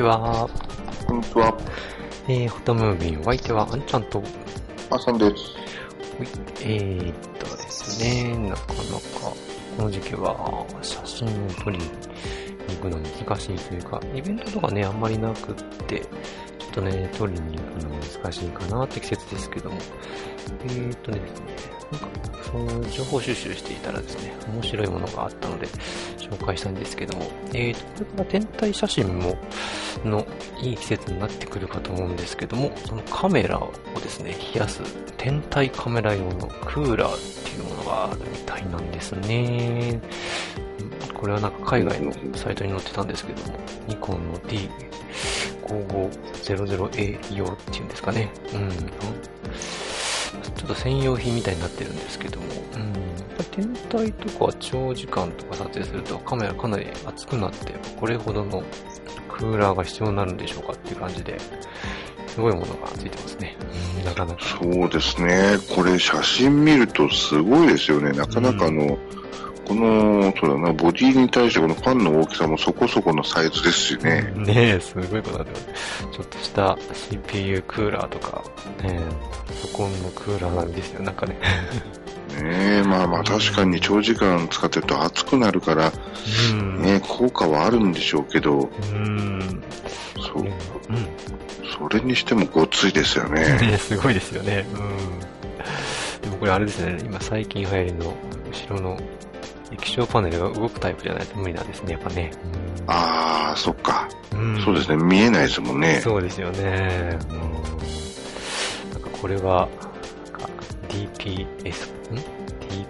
ちは。こんにちは。えー、フォトムービー、お相手はあんちゃんと、あさんです。はい。えーっとですね、なかなか、この時期は写真を撮りに行くの難しいというか、イベントとかね、あんまりなくって、ちょっとね、撮りに行くの難しいかなって季節ですけども、えーっとですね、なんか、その情報収集していたらですね、面白いものがあったので、紹介したんですけども、えーと、これから天体写真も、のいい季節になってくるかと思うんですけども、そのカメラをですね、冷やす天体カメラ用のクーラーっていうものがあるみたいなんですね。これはなんか海外のサイトに載ってたんですけども、ニコンの D5500A 用っていうんですかね。うん。ちょっと専用品みたいになってるんですけども、うん。やっぱ天体とか長時間とか撮影するとカメラかなり熱くなって、これほどのクーラーが必要になるんでしょうかっていう感じで、すごいものがついてますね。うん、なかなか。そうですね。これ写真見るとすごいですよね。なかなかあの、この、そうだな、ボディに対してこのファンの大きさもそこそこのサイズですしね。ねえ、すごいことだってます。ちょっとした CPU クーラーとか、ねえ、パソコンのクーラーなんですよ、なんかね。ねえ、まあまあ確かに長時間使ってると熱くなるから、うん。ね、効果はあるんでしょうけど、うん。そう、うん。それにしてもごっついですよね。ねすごいですよね。うん。でもこれあれですね、今最近流行りの後ろの液晶パネルが動くタイプじゃないと無理なんですね、やっぱね。ああ、そっか。うん。そうですね。見えないですもんね。そうですよね。うん。なんかこれは、DPS、ん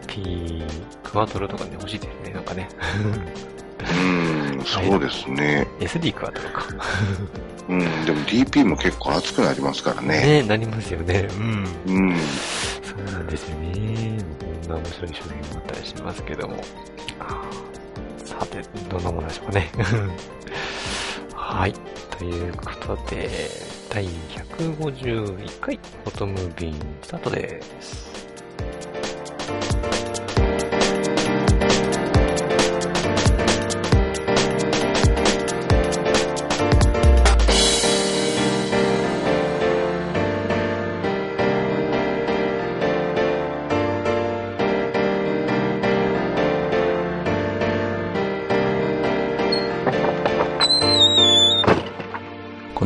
?DP クワトロとかね、欲しいですね、なんかね。うん、そうですね。SD クワトロか。うん、でも DP も結構熱くなりますからね。ねなりますよね。うん。うん。そうなんですよね。な面白い商品もあったりしますけども。さて、どんなものでしょうかね。はい。ということで、第151回フォトムービースタートです。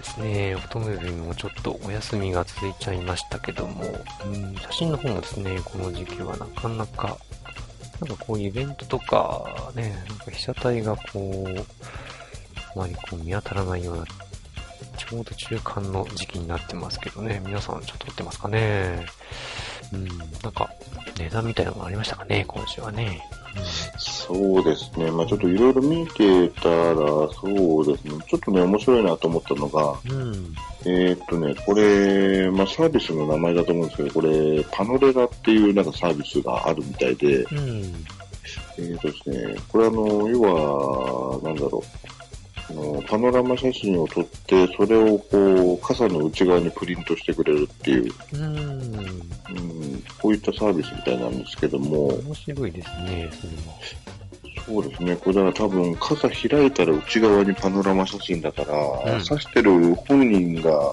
ですね、フォトムービンもちょっとお休みが続いちゃいましたけども、うん、写真の方もですね、この時期はなかなか、なんかこうイベントとか、ね、なんか被写体がこう、あまりこう見当たらないような、ちょうど中間の時期になってますけどね、皆さんちょっと撮ってますかね。うん、なんか、値段みたいなのもありましたかね、今週はね。うんそうですね。まあちょっといろいろ見てたら、そうですね。ちょっとね、面白いなと思ったのが、うん。えーっとね、これ、まあサービスの名前だと思うんですけど、これ、パノレラっていうなんかサービスがあるみたいで、うん。えーっとですね、これあの、要は、なんだろう。あのパノラマ写真を撮って、それをこう、傘の内側にプリントしてくれるっていう、うん。うん、こういったサービスみたいなんですけども、面白いですね、それは。そうですね。これだから多分傘開いたら内側にパノラマ写真だから、うん指してる本人が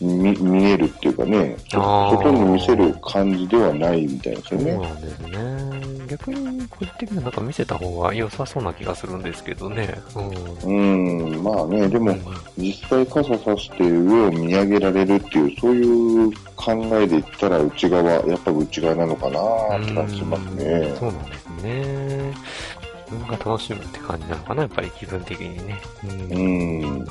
うん。見見えるっていうかね、外に見せる感じではないみたいですよね。そうなんですね。逆に、個人的にはなんか見せた方が良さそうな気がするんですけどね。うん。うん、まあね、でも、うん実際傘さして上を見上げられるっていう、そういう考えで言ったら内側、やっぱり内側なのかなって感じしますうんね。そうなんですね。自分が楽しむって感じなのかな、やっぱり気分的にね。うん。うん。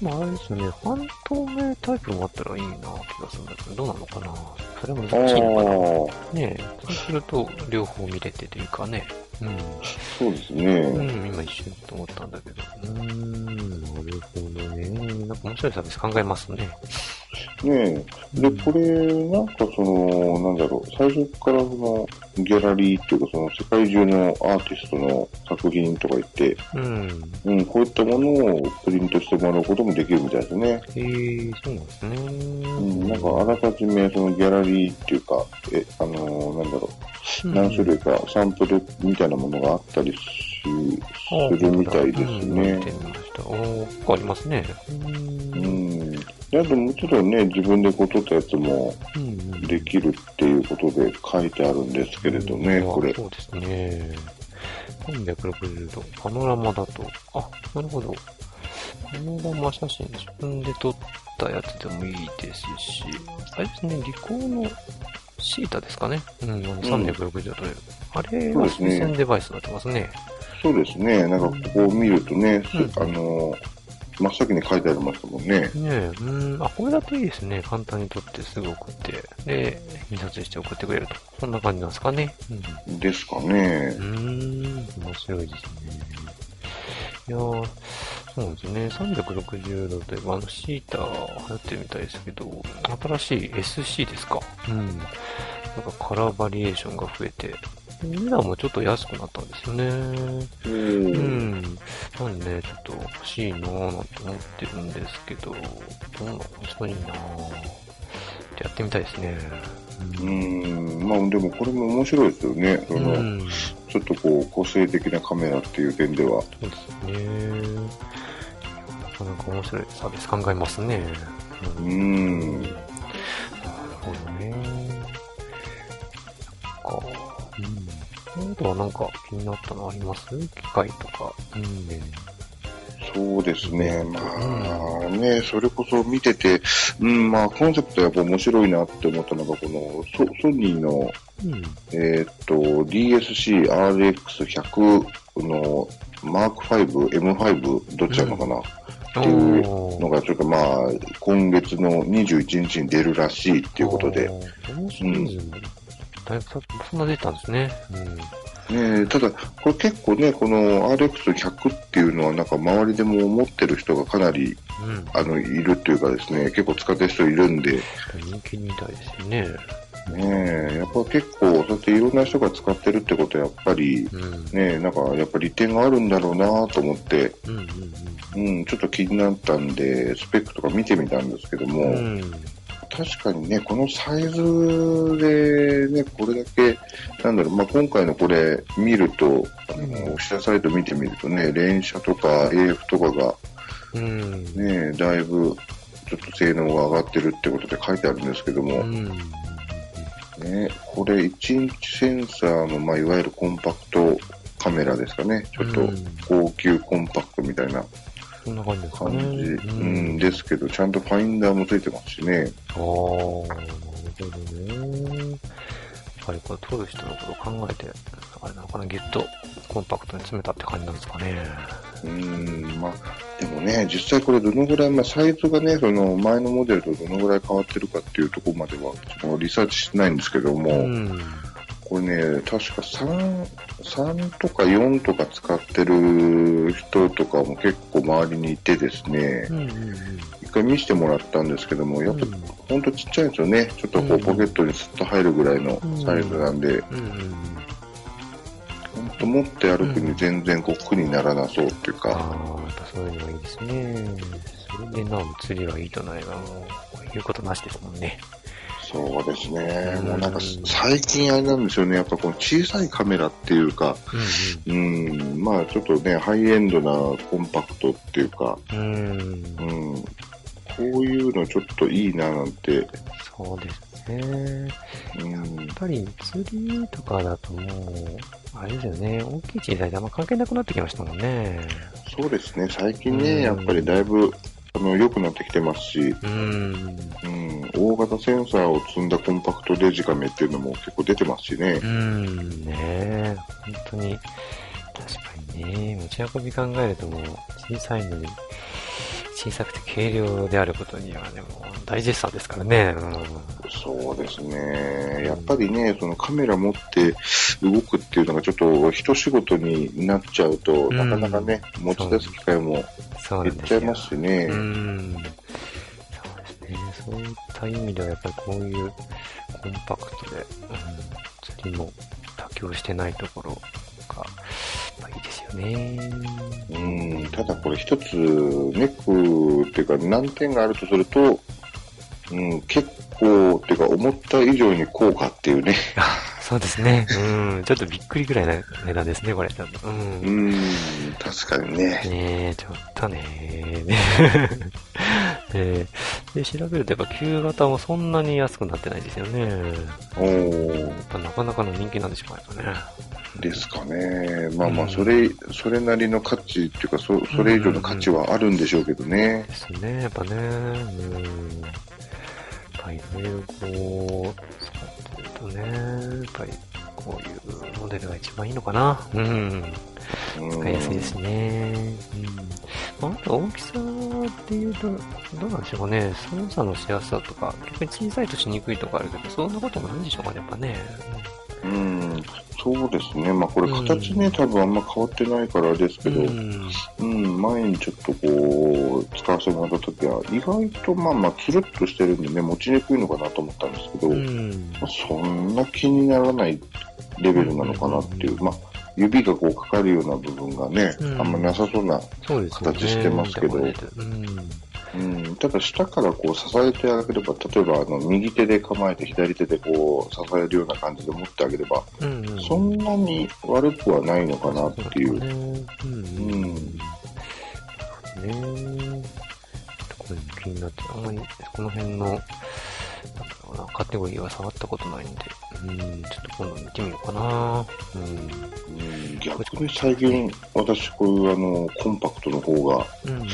まあ、あれですよね、半透明タイプもあったらいいな気がするんだけど、どうなのかなそれ難しいのかなあ、ねえ、そうすると、両方見れてというかね。うん。そうですうね。ん、今一瞬と思ったんだけど。うーん、なるほどね。なんか面白いサービス考えますね。ねえ。で、これ、なんかその、なんだろう、最初からその、ギャラリーっていうか、その、世界中のアーティストの作品とか言って、うん。うん、こういったものをプリントしてもらうこともできるみたいですね。へえそうなんですね。うん、なんかあらかじめそのギャラリーっていうか、え、あのーなんだろう、何種類かサンプルみたいなものがあったりしするみたいですうん見ねて。みました。おー、結構ありますね。う。うんあともちろんね、自分でこう撮ったやつもうん。できるっていうことで書いてあるんですけれどね、うんこれ。そうですね。360度。パノラマだと、あ、なるほど。パノラマ写真、自分で撮ったやつでもいいですし、あれですね、リコーのシータですかね。うん、あの360度撮れる。あれはそうですね視線デバイスになってますね。そうですね、なんかここを見るとね、すうんあのー真っ先に書いてありますもんね。ねえ、うん、あ、これだといいですね。簡単に撮ってすぐ送って、で、印刷して送ってくれると。そんな感じなんですかね。うんですかねう。ーん、面白いですね。いやー、そうですよね。360度といえば、あの、シータ流行ってるみたいですけど、新しい SC ですか？うん。なんかカラーバリエーションが増えて、値段もちょっと安くなったんですよね。う。うんん。なんで、ちょっと欲しいなーなんて思ってるんですけど、どうなのそういいなーってやってみたいですね。うん、まあでもこれも面白いですよね。その、うん。ちょっとこう、個性的なカメラっていう点では。そうですね。なかなか面白いサービス考えますね。うなん。るほどね。そっか。うん。あとはなんか気になったのあります？機械とか。うん。そうですね。まあね、それこそ見てて、うん、まあコンセプトやっぱ面白いなって思ったのが、このソソニーの、うん。えーっと、DSC-RX100 のマーク5、M5、どっちなのかな、っていうおのがちょっとまあ、今月の21日に出るらしいっていうことで。。このシリーズも、だいぶさそんな出たんですね。ねえただ、これ結構ね、この RX100 っていうのはなんか周りでも思ってる人がかなり、うん。うん。あの、いるっていうかですね、結構使ってる人いるんで、人気みたいですよね。ねえ、やっぱ結構、そうやっていろんな人が使ってるってことはやっぱり、うん。ねえ、なんかやっぱ利点があるんだろうなと思って、うんうんうん、ちょっと気になったんで、スペックとか見てみたんですけども。確かにね、このサイズでね、これだけ、なんだろう、まあ、今回のこれ見ると、あの、うんオフィシャルサイト見てみるとね、連射とか AF とかがうん。ね、だいぶちょっと性能が上がってるってことで書いてあるんですけども、うん。ね、これ1インチセンサーの、まあ、いわゆるコンパクトカメラですかね。ちょっとうん高級コンパクトみたいなそんな感じですか感ね。じ、うん、ですけど、ちゃんとファインダーもついてますしね。ああ、なるほどね。やっぱりこれ撮る人のことを考えて、あれなのかな、ギュッとコンパクトに詰めたって感じなんですかね。うん、まあ、でもね、実際これどのぐらい、まあ、サイズがね、その前のモデルとどのぐらい変わってるかっていうところまでは、そのリサーチしてないんですけども、うん。これね、確か3、3とか4とか使ってる人とかも結構周りにいてですねう、んうんうん。一回見せてもらったんですけども、やっぱうんほんとちっちゃいんですよね。ちょっとこううんポケットにスッと入るぐらいのサイズなんで、うんうん。ほんと持って歩くに全然こう苦にならなそうっていうか、ああ、やっぱそういうのがいいですね。それでなお釣りがいいとないが、もう、言うことなしですもんね。そうですね。うんもうなんか最近あれなんですよね。やっぱこの小さいカメラっていうか、うんうん、まあちょっとね、ハイエンドなコンパクトっていうか、うん。うん。うん、こういうのちょっといいななんて、そうですね。うんやっ、ぱり釣りとかだともう、あれですよね、大きい小さいであんま関係なくなってきましたもんね。そうですね、最近うん。ね、やっぱりだいぶ、あの、良くなってきてますし、うん。うん、大型センサーを積んだコンパクトデジカメっていうのも結構出てますしね。う。ん、ねえ、本当に、確かにね、持ち運び考えるともう、小さいのに、小さくて軽量であることにはね、もう大絶賛ですからね。そうですね。やっぱりね、そのカメラ持って動くっていうのがちょっと一仕事になっちゃうと、うんなかなかね、持ち出す機会も。減っちゃいますしね。うん。そうですね。そういった意味ではやっぱりこういうコンパクトで、うん、釣りも妥協してないところですよね。うん、ただこれ一つネックっていうか難点があるとすると、うん、結構っていうか思った以上に高価っていうね。そうですね。うん。ちょっとびっくりぐらいな値段ですね、これ。多分う。うんん、確かにね。ねえ、ちょっとねねえで、調べるとやっぱ旧型もそんなに安くなってないですよね。おーやっぱなかなかの人気なんでしょうかね。ですかね。まあまあ、うんそれ、それなりの価値っていうか、そそれ以上の価値はあるんでしょうけどね。ですね、やっぱね。うん。やっぱりいろいろこう、使ってるとね、やっぱりこういうモデルが一番いいのかな。うん。使いやすいですね。うん。あ、と大きさっていうと、どうなんでしょうかね。操作のしやすさとか、逆に小さいとしにくいとかあるけど、そんなこともないんでしょうかね、やっぱね。うん、そうですね。まあこれうん形ね、多分あんま変わってないからですけど、ううん、ん。前にちょっとこう、使わせてもらった時は、意外とまあまあ、つるっとしてるんでね、持ちにくいのかなと思ったんですけど、うん。まあそんな気にならないレベルなのかなっていう、まあ、指がこうかかるような部分がね、うんあんまなさそうな。形してますけど見たことないけどうん、ただ下からこう支えてあげれば、例えばあの右手で構えて左手でこう支えるような感じで持ってあげれば、うん。うん、うん。そんなに悪くはないのかなっていう。ね。うん。うんねこれも気になって、あんまりこの辺の、なんだろうな、カテゴリーは触ったことないんで、うん、ちょっと今度見てみようかな。うん。うん逆に最近、私こういうあの、コンパクトの方が、うん、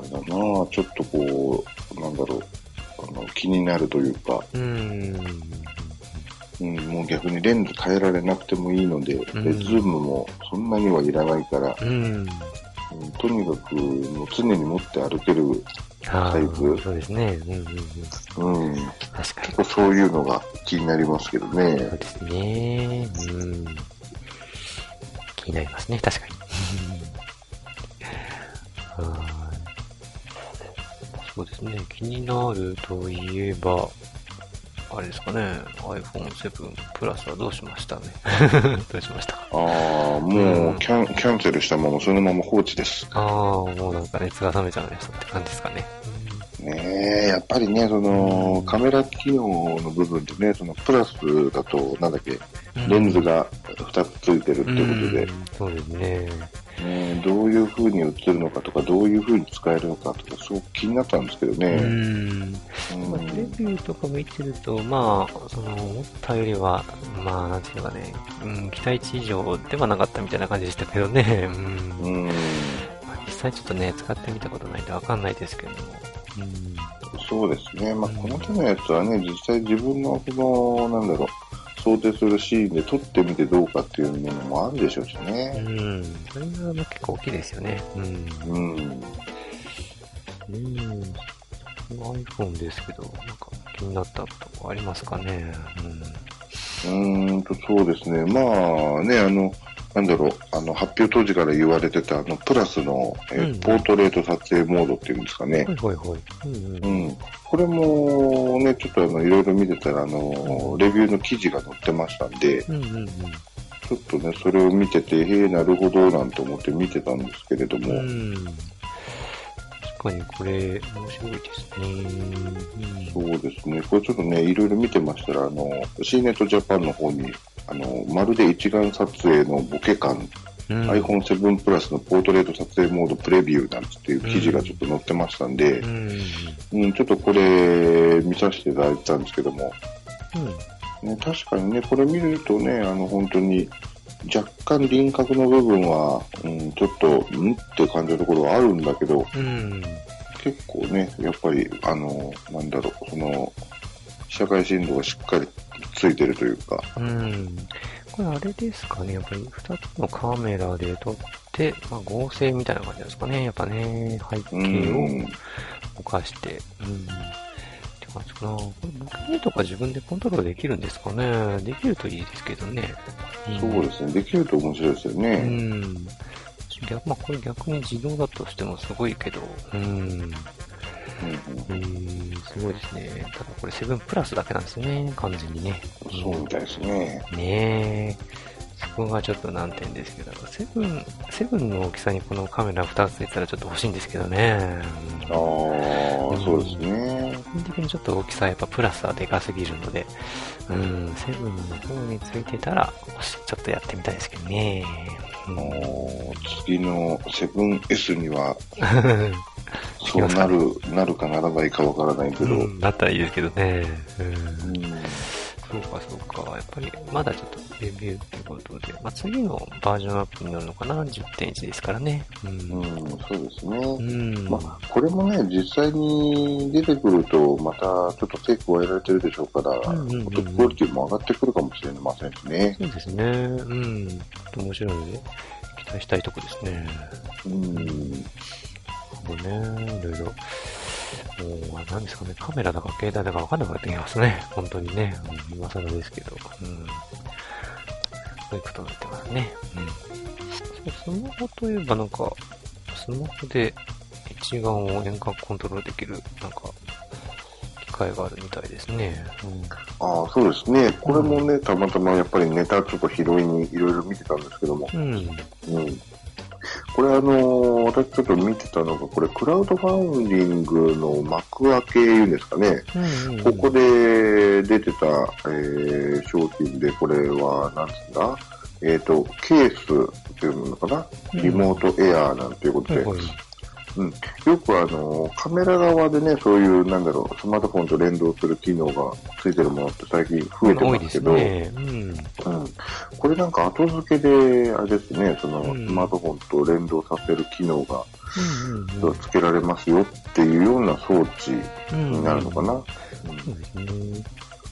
あれだなちょっとこう、なんだろう、あの気になるというか、うん。うん。うん、もう逆にレンズ変えられなくてもいいので、でんズームもそんなにはいらないから、うん。うんとにかくもう常に持って歩ける、あサイズーそうですね。うん、うん、うん。うん、確かに結。構そういうのが気になりますけどね。そうですね。うん。気になりますね、確かに。は いそうですね、気になるといえば、あれですかね、iPhone7 プラスはどうしましたね。どうしました？かああ、もうキャンキャンセルしたままそのまま放置です。ああ、もうなんか熱が冷めちゃいましたって感じですかね。ねえ、やっぱりね、そのカメラ機能の部分でね、そのプラスだと、なんだっけ、レンズが2つついてるってことで、うんそうですね。ね、どういう風に映るのかとか、どういう風に使えるのかとか、すごく気になったんですけどうね。ん。うんまあ、レビューとか見てると、まあ、その、思ったよりは、まあ、なんていうのかね、うん、期待値以上ではなかったみたいな感じでしたけどね、うん。うん、まあ、実際ちょっとね、使ってみたことないんでわかんないですけれども、そうですね。まあ、この手のやつはね、実際自分の、その、なんだろう、想定するシーンで撮ってみてどうかっていうものもあるでしょうしうん。ね。うん。それがまあ結構大きいですよね。うん。うん。うん。iPhone ですけど、なんか気になったとこありますかね。うーんと、そうですね。まあね、あの、なんだろう、あの、発表当時から言われてた、あの、プラスの、えうんポートレート撮影モードっていうんですかねうん。。はいはいはい。うんうん。うん。これもね、ちょっとあの、いろいろ見てたら、あの、レビューの記事が載ってましたんで、うんうんうん。ちょっとね、それを見てて、へえ、なるほど、なんて思って見てたんですけれども、うん。確かにこれ、面白いですね。そうですね、これちょっとね、いろいろ見てましたら、あの、C ネットジャパンの方に、あの、まるで一眼撮影のボケ感うん。iPhone7 プラスのポートレート撮影モードプレビューなんていう記事がちょっと載ってましたんでう、ん。うん、ちょっとこれ見させていただいたんですけども、うん。ね、確かにね、これ見るとね、あの、本当に、若干輪郭の部分は、うん、ちょっと、んって感じのところはあるんだけど、うん。結構ね、やっぱり、あの、なんだろう、その、社会振動がしっかりついてるというか、うん。これあれですかね、やっぱり2つのカメラで撮って、まあ、合成みたいな感じですかね。やっぱね、背う景ん、をぼかして。うん。って感じかな。これボケとか自分でコントロールできるんですかね。できるといいですけどね。そうですね、できると面白いですようね。ん。逆まあ、これ逆に自動だとしてもすごいけど、うん。えー、すごいですね。ただこれ7プラスだけなんですね。完全にね。うんそうみたいですね。ねえ。そこがちょっと難点ですけど、セブン、セブンの大きさにこのカメラ2つついたらちょっと欲しいんですけどね。ああ、そうですね。個人的にちょっと大きさやっぱプラスはでかすぎるので、うん、セブンの方についてたら、ちょっとやってみたいですけどね。うあんの次の 7S には、そうなる、なるかならないかわからないけど、うん、だったらいいですけどね。うんうんそうか、そうか。やっぱり、まだちょっとレビューってことで、まあ、次のバージョンアップになるのかな ?10.1 ですからね。うん。うん、そうですね。うん。まあ、これもね、実際に出てくると、またちょっと手加えられてるでしょうから、うんうんうんうん音クオリティも上がってくるかもしれませんしね。そうですね。うん。ちょっと面白いので、期待したいとこですね。うん、なるほどね。いろいろ。もですかね。カメラだか携帯だかわかんなくなってきますね。本当にね。うん、今更ですけど。うん。そういうことになってますね。うん。そう、スマホといえばなんか、スマホで一眼を遠隔コントロールできる、なんか、機械があるみたいですね。ああ、そうですね。これもね、たまたまやっぱりネタちょっと拾いにいろいろ見てたんですけども、うん。うん。うん。これあのー私ちょっと見てたのが、これクラウドファウンディングの幕開けいうんですかね。うんうん、ここで出てた、えー商品で、これは、なんつうんだ？えっ、と、ケースっていうのかな？うん。リモートエアーなんていうことで、はいはいよくあの、カメラ側でね、そういう、なんだろう、スマートフォンと連動する機能がついてるものって最近増えてますけど、ね。うん。うん、これなんか後付けで、あれですね、その、うんスマートフォンと連動させる機能がうんうんつけられますよっていうような装置うん。になるのかな。うんそうですね。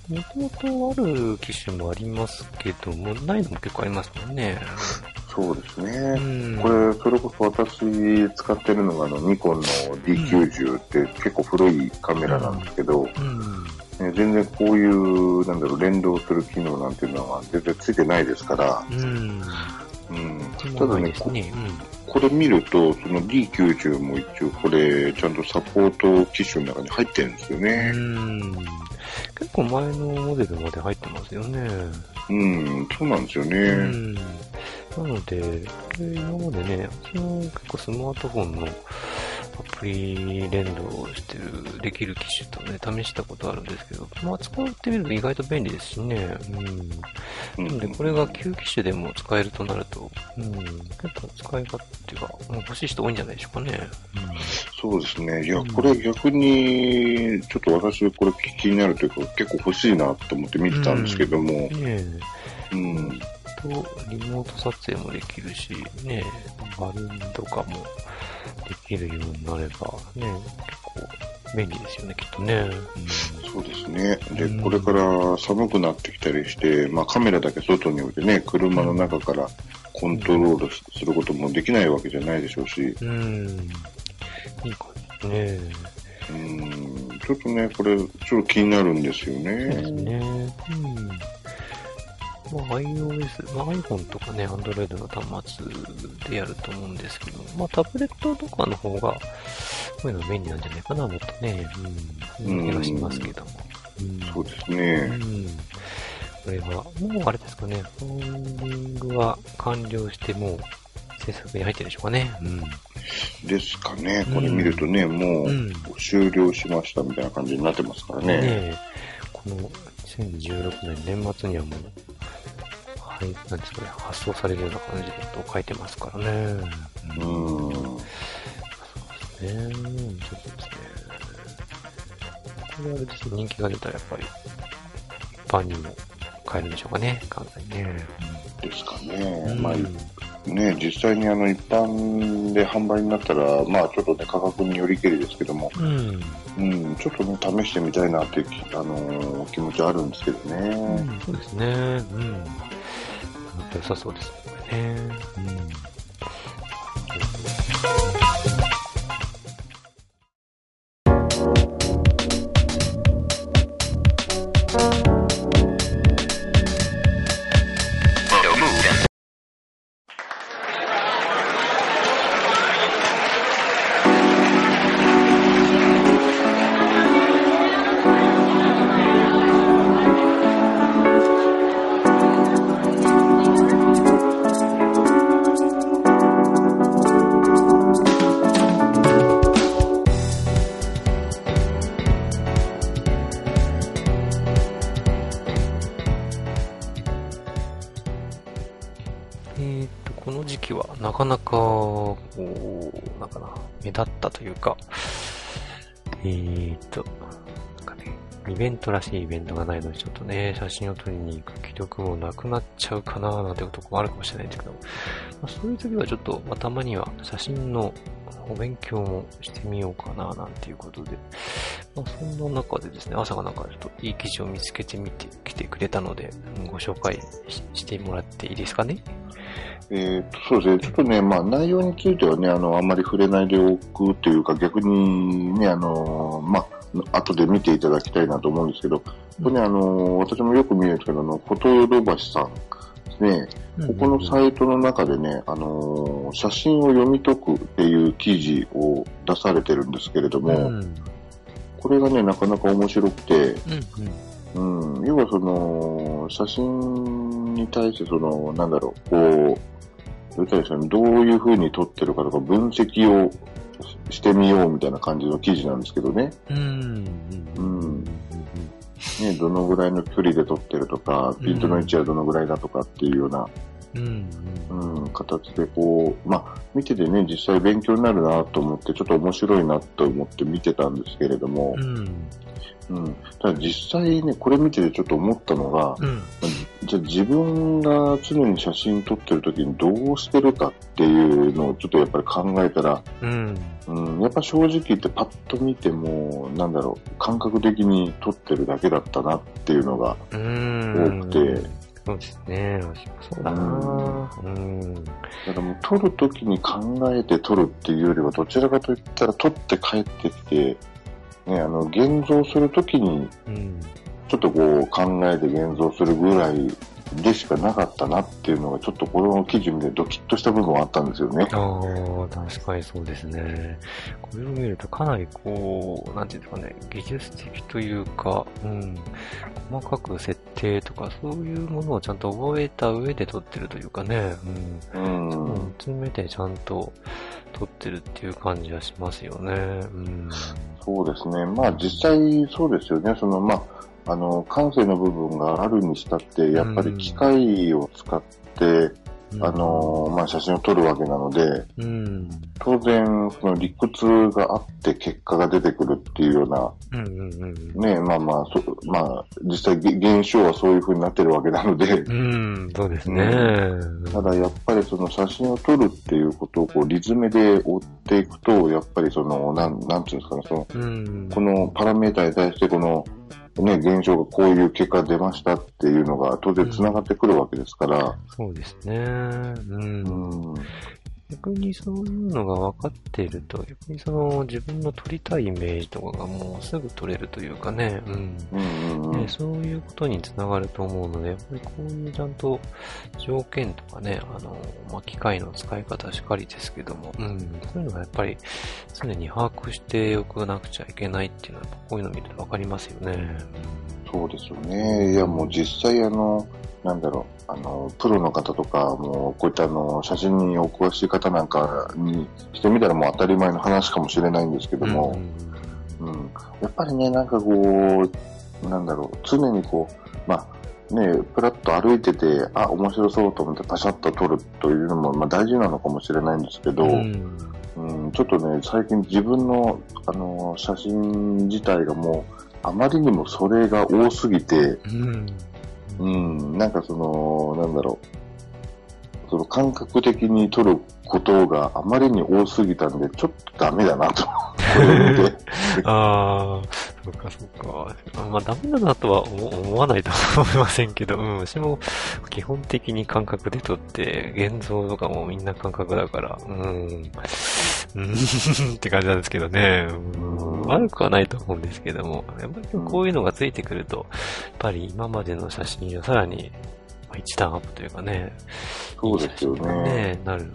もともとある機種もありますけども、ないのも結構ありますもんね。そうですうね。ん。これ、それこそ私使ってるのが、あの、ニコンの D90 って結構古いカメラなんですけど、うん。ね全然こういう、なんだろう、連動する機能なんていうのは全然ついてないですから、うん。うん。たただだねね。これ見ると、その D90 も一応これ、ちゃんとサポート機種の中に入ってるんですようね。ん。結構前のモデルまで入ってますよね。うん、そうなんですようね。ん。なので、今までね、その結構スマートフォンのアプリ連動してる、できる機種とね、試したことあるんですけど、まあ使ってみると意外と便利ですしね。うん。うなので、これが旧機種でも使えるとなると、うん、結構使い勝手が、欲しい人多いんじゃないでしょうかね。そうですね。いやうん、これ逆に、ちょっと私これ気になるというか、結構欲しいなと思って見てたんですけども、ねえ。うん、と、リモート撮影もできるし、ね、バルーンとかもできるようになれば、ね、結構便利ですよね、きっとね。そうですね。でうん、これから寒くなってきたりして、まあカメラだけ外に置いてね、車の中からコントロールすることもできないわけじゃないでしょうし、うん。うん。いい感じね。うん、ちょっとね、これ、ちょっと気になるんですよそうですね。まあ、iOS、まあ、iPhone とかね、Android の端末でやると思うんですけど、まあ、タブレットとかの方が、こういうの便利なんじゃないかな、もっとね。うん。気がしますけども。うん。そうですうね。ん。これは、もうあれですかね、ファウンディングは完了して、もう制作に入ってるでしょうかね。ですかね。これ見るとね、もううん終了しましたみたいな感じになってますからうん。ね。ねえ、この2016年年末にはもうはい、なんですかね、発送されるような感じのことを書いてますからね。ううん。ん。そうですね。ちょっとですね。これは別に人気が出たらやっぱり、一般にも買えるんでしょうかね、簡単にね。ですかね。うんまあ、ね、実際にあの、一般で販売になったら、まあ、ちょっとね、価格によりけりですけども、うん。うん、ちょっとね、試してみたいなっていうき、あのー気持ちあるんですけどうね。ん、そうですね。うん。本当良さそうですね、これね。うん。ベントらしいイベントがないので、ちょっとね、写真を撮りに行く気力もなくなっちゃうかななんてこともあるかもしれないんですけど、まあ、そういう時はちょっと、まあ、たまには写真のお勉強もしてみようかななんていうことで、まあ、そんな中でですね、朝がなんかちょっといい記事を見つけてみてきてくれたので、ご紹介ししてもらっていいですかね？えーと、そうですね。ちょっとね、まあ、内容についてはね、あの、あんまり触れないでおくというか、逆にね、あの、まあ、後で見ていただきたいなと思うんですけど、これね、あの、私もよく見るんですけど、あの、フォトヨドバシさんですね、ここのサイトの中でね、あの、写真を読み解くっていう記事を出されてるんですけれども、これがね、なかなか面白くて、うん、うん、要はその、写真に対してその、なんだろう、こう、どういういう風に撮ってるかとか分析をししてみようみたいな感じの記事なんですけどね。うん、うん、ね、どのぐらいの距離で撮ってるとか、ピントの位置はどのぐらいだとかっていうような、うん、うん、形でこう、まあ、見ててね、実際勉強になるなと思って、ちょっと面白いなと思って見てたんですけれども、うん、うん。ただ実際ね、これ見ててちょっと思ったのが、うん、じゃあ自分が常に写真撮ってる時にどうしてるかっていうのをちょっとやっぱり考えたら、うん、うん、やっぱ正直言ってパッと見ても、なんだろう、感覚的に撮ってるだけだったなっていうのがうん、多くて、そうですね、そうだな。うん、だからもう撮る時に考えて撮るっていうよりは、どちらかといったら撮って帰ってきて、ね、あの、現像する時にうん、ちょっとこう考えて現像するぐらいでしかなかったなっていうのがちょっとこの記事見てドキッとした部分はあったんですよね。ああ、確かにそうですね。これを見るとかなりこう、なんていうんですかね、技術的というか、うん、細かく設定とかそういうものをちゃんと覚えた上で撮ってるというかね、うん。うん、うん、詰めてちゃんと撮ってるっていう感じはしますよね。うん。そうですね。まあ実際そうですよね。そのまあ、あの、感性の部分があるにしたって、やっぱり機械を使って、あの、まあ写真を撮るわけなので、うん、当然その理屈があって結果が出てくるっていうような、うん、うん、うん。ね、まあまあ、そまあ、実際げ現象はそういう風になってるわけなので、うん、そうですね。ただやっぱりその写真を撮るっていうことをこうリズムで追っていくと、やっぱりその、なん、なんていうんですかね、その、うん、このパラメータに対してこの、ね、現象がこういう結果出ましたっていうのが当然繋がってくるわけですから、そうですね。うん。うん、逆にそういうのが分かっていると、逆にその自分の撮りたいイメージとかがもうすぐ撮れるというかね、うん。うん、うん、ね、そういうことにつながると思うので、やっぱりこういうちゃんと条件とかね、あの、まあ、機械の使い方しかりですけども、うん、そういうのがやっぱり常に把握しておかなくちゃいけないっていうのは、こういうのを見ると分かりますよね。そうですよね。いや、もう実際あの、なんだろう、あの、プロの方とか、もうこういったあの、写真にお詳しい方なんかにしてみたらもう当たり前の話かもしれないんですけども、うん、やっぱりね、なんかこう、なんだろう、常にこう、まあ、ね、プラッと歩いてて、あ、面白そうと思ってパシャッと撮るというのも、まあ大事なのかもしれないんですけど、うん。うん、ちょっとね、最近自分の、あの写真自体がもう、あまりにもそれが多すぎて、うん。うん、なんかその、なんだろう、その感覚的に取ることがあまりに多すぎたんで、ちょっとダメだなと。ああ、そっかそっか。あまあダメだなとは思思わないとは思いませんけど、うん、私も基本的に感覚で撮って、現像とかもみんな感覚だから、うん、うん、って感じなんですけどね、うん、悪くはないと思うんですけども、やっぱりこういうのがついてくると、やっぱり今までの写真をさらにまあ一段アップというかね、そうですよね。ね、なる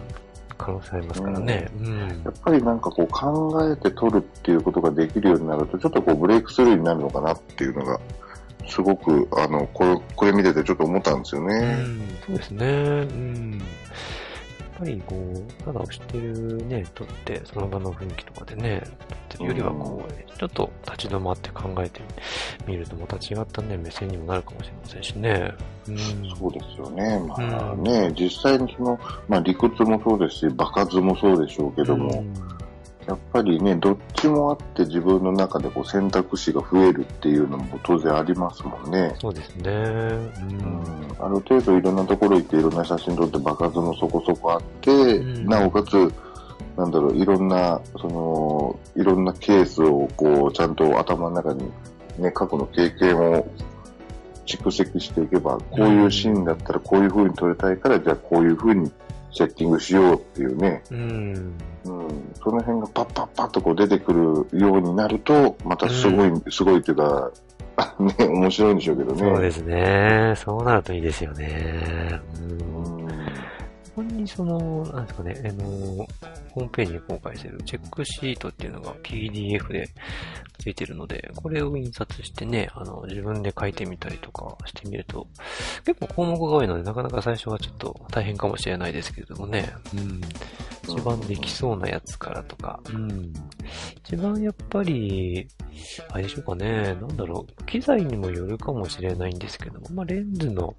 可能性ありますからね。うんやっぱりなんかこう考えて撮るっていうことができるようになると、ちょっとこうブレイクスルーになるのかなっていうのが、すごく、あの、これ、これ見ててちょっと思ったんですようね。ん、そうですね。うん。ぱりこう、ただ押してるね、撮って、その場の雰囲気とかでね、撮ってるよりはこう、ちょっと立ち止まって考えてみるとまた違ったね、目線にもなるかもしれませんしね。うん。そうですよね。まあね、実際にその、まあ理屈もそうですし、場数もそうでしょうけども、うんやっぱりね、どっちもあって自分の中でこう選択肢が増えるっていうのも当然ありますもんね。そうですね。うんうん、ある程度いろんなところ行っていろんな写真撮って場数もそこそこあって、うんなおかつ、なんだろう、いろんな、その、いろんなケースをこう、ちゃんと頭の中にね、過去の経験を蓄積していけば、こういうシーンだったらこういう風に撮りたいから、じゃあこういう風にセッティングしようっていうね、うん。うん、その辺がパッパッパッとこう出てくるようになると、またすごい、すごいっていうか、ね、面白いんでしょうけどね。そうですね。そうなるといいですよね。うんうんここにその、なんですかね、あの、ホームページに公開してるチェックシートっていうのが PDF でついてるので、これを印刷してね、あの、自分で書いてみたりとかしてみると、結構項目が多いので、なかなか最初はちょっと大変かもしれないですけれどもね、うん。一番できそうなやつからとか、うん。一番やっぱり、あれでしょうかね、なんだろう、機材にもよるかもしれないんですけども、まあ、レンズの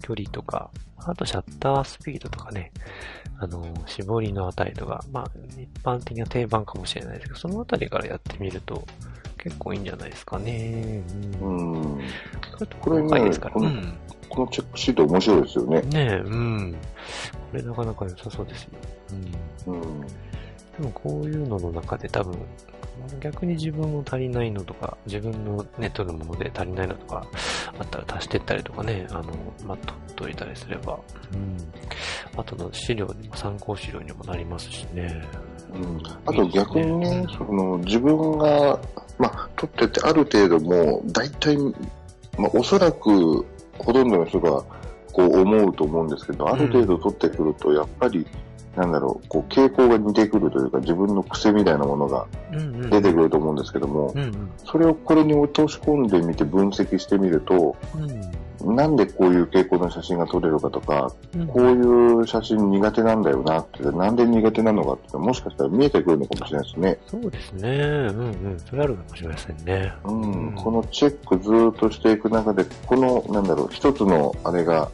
距離とか、あとシャッタースピードとかね、あの、絞りの値とか、まあ、一般的な定番かもしれないですけど、そのあたりからやってみると、結構いいんじゃないですかね。うん。うんそれとこれね細かいですから。このうん。このチェックシート面白いですよね。ねえ、うん。これなかなか良さそうですよ。うん。うん。でもこういうのの中で多分、逆に自分も足りないのとか、自分のね、取るもので足りないのとか、あったら足してったりとかね、あの、まあ、取っといたりすれば、うん。後の資料にも、参考資料にもなりますしね。うんあと逆にね、その自分が、まあ、撮っててある程度もう、大体、まあ、おそらくほとんどの人がこう思うと思うんですけど、ある程度撮ってくると、やっぱり、なんだろう、こう傾向が似てくるというか、自分の癖みたいなものが。出てくると思うんですけども、うんうん。それをこれに落とし込んでみて分析してみると、うん。なんでこういう傾向の写真が撮れるかとか、うん。こういう写真苦手なんだよなって、なんで苦手なのかって、もしかしたら見えてくるのかもしれないですね。そうですね。うんうん。それあるかもしれませんね。うんうんこのチェックずーっとしていく中で、この、なんだろう、一つのあれが、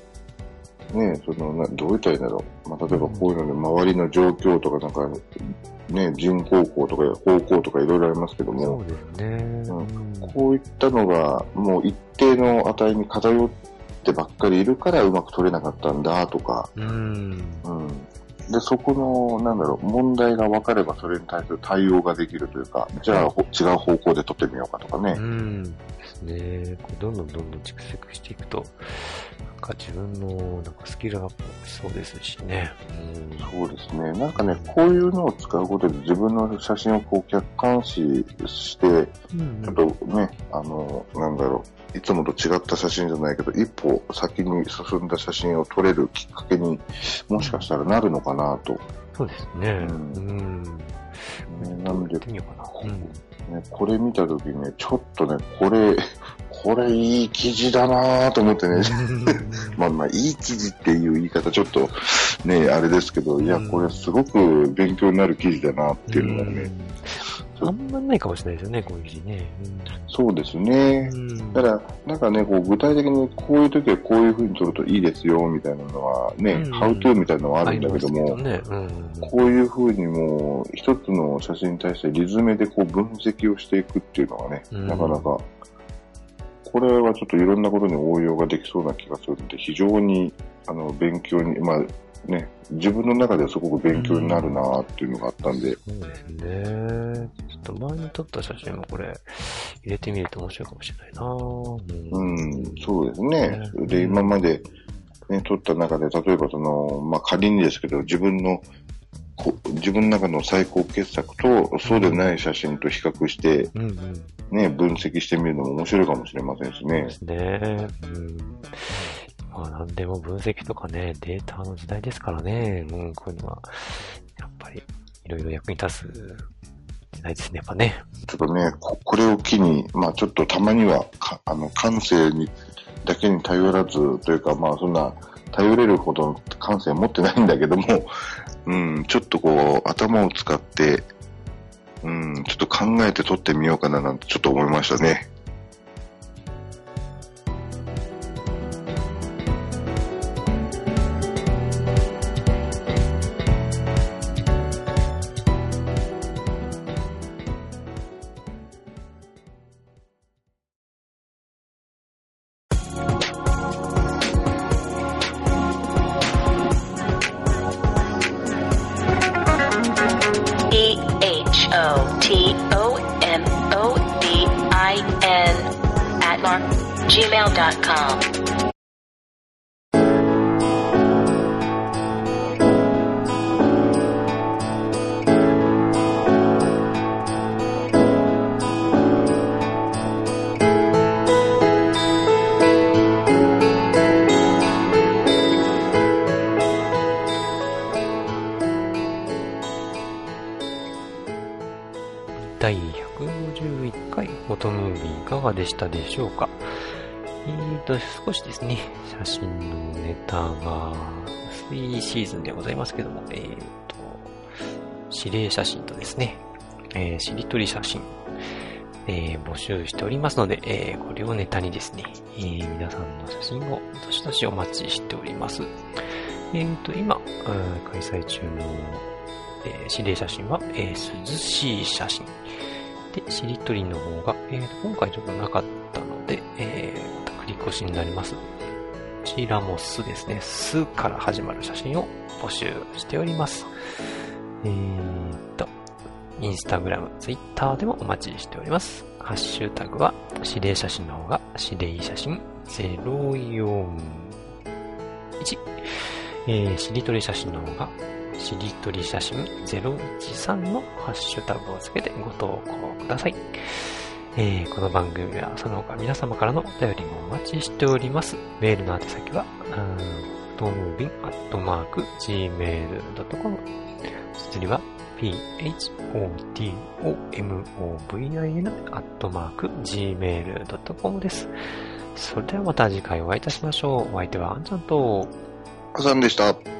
ね、そのな、どう言ったらいいんだろう。まあ、例えばこういうので、周りの状況とか、なんか、ね、人工校とか方向とかいろいろありますけども、そうですね。ううんこういったのが、もう一定の値に偏ってばっかりいるからうまく取れなかったんだとか、うん。うん。で、そこの、なんだろう、問題が分かればそれに対する対応ができるというか、じゃあほ違う方向で取ってみようかとかね。うん。ですね。どんどんどんどん蓄積していくと、か自分のなんかスキルアップもしそうですしね。そうですね。なんかね、こういうのを使うことで自分の写真をこう客観視して、うん。ちょっとね、あの、なんだろう、いつもと違った写真じゃないけど、一歩先に進んだ写真を撮れるきっかけにもしかしたらなるのかなと。そうですね。ううんん。ねなんでこれ見たときにね、ちょっとね、これ、これいい記事だなぁと思ってね、まあまあ、いい記事っていう言い方ちょっとね、あれですけど、いやう、んこれすごく勉強になる記事だなっていうのがね、あんまないかもしれないですよね、こういう記事ね。そうですね。うん。だから、なんかね、こう具体的にこういう時はこういう風に撮るといいですよ、みたいなのはね、うんハウトゥーみたいなのはああるんだけども、ね、うん。こういう風にもう、一つの写真に対してリズムでこう分析をしていくっていうのがね、うんなかなか、これはちょっといろんなことに応用ができそうな気がするので、非常に、あの、勉強に、まあね、自分の中ではすごく勉強になるなっていうのがあったんで、そうですね。ちょっと前に撮った写真もこれ、入れてみると面白いかもしれないなうん、そうですね。うんで、今まで、ね、撮った中で、例えばその、まあ、仮にですけど、自分の、こ自分の中の最高傑作と、そうでない写真と比較して、うんうん。ね、分析してみるのも面白いかもしれませんしねで。すね。うん。まあ、なんでも分析とかね、データの時代ですからね。うん、こういうのは、やっぱり、いろいろ役に立つ時代ですね、やっぱね。ちょっとね、ここれを機に、まあちょっとたまには、かあの、感性に、だけに頼らずというか、まあそんな、頼れるほどの感性持ってないんだけども、うん、ちょっとこう、頭を使って、うん、ちょっと考えて撮ってみようかななんてちょっと思いましたね。したでしょうか？えーと、少しですね、写真のネタが薄いシーズンでございますけども、えーと、指令写真とですね、えー、しりとり写真、えー募集しておりますので、えーこれをネタにですね、えー皆さんの写真をどしどしお待ちしております。えーと、今、開催中のえー指令写真は、えー涼しい写真。で、しりとりの方が、えーと、今回ちょっとなかったので、えーまた繰り越しになります。こちらもすですね。すから始まる写真を募集しております。えーと、インスタグラム、ツイッターでもお待ちしております。ハッシュタグは、指令写真の方が、指令写真041。えー、しりとり写真の方が、しりとり写真013のハッシュタグをつけてご投稿ください。えーこの番組はその他皆様からのお便りもお待ちしております。メールの宛先は、トムビンアットマーク gmail.com 綴りは p-h-o-t-o-m-o-v-i-n アットマーク gmail.com です。それではまた次回お会いいたしましょう。お相手はあんちゃんと、あさんでした。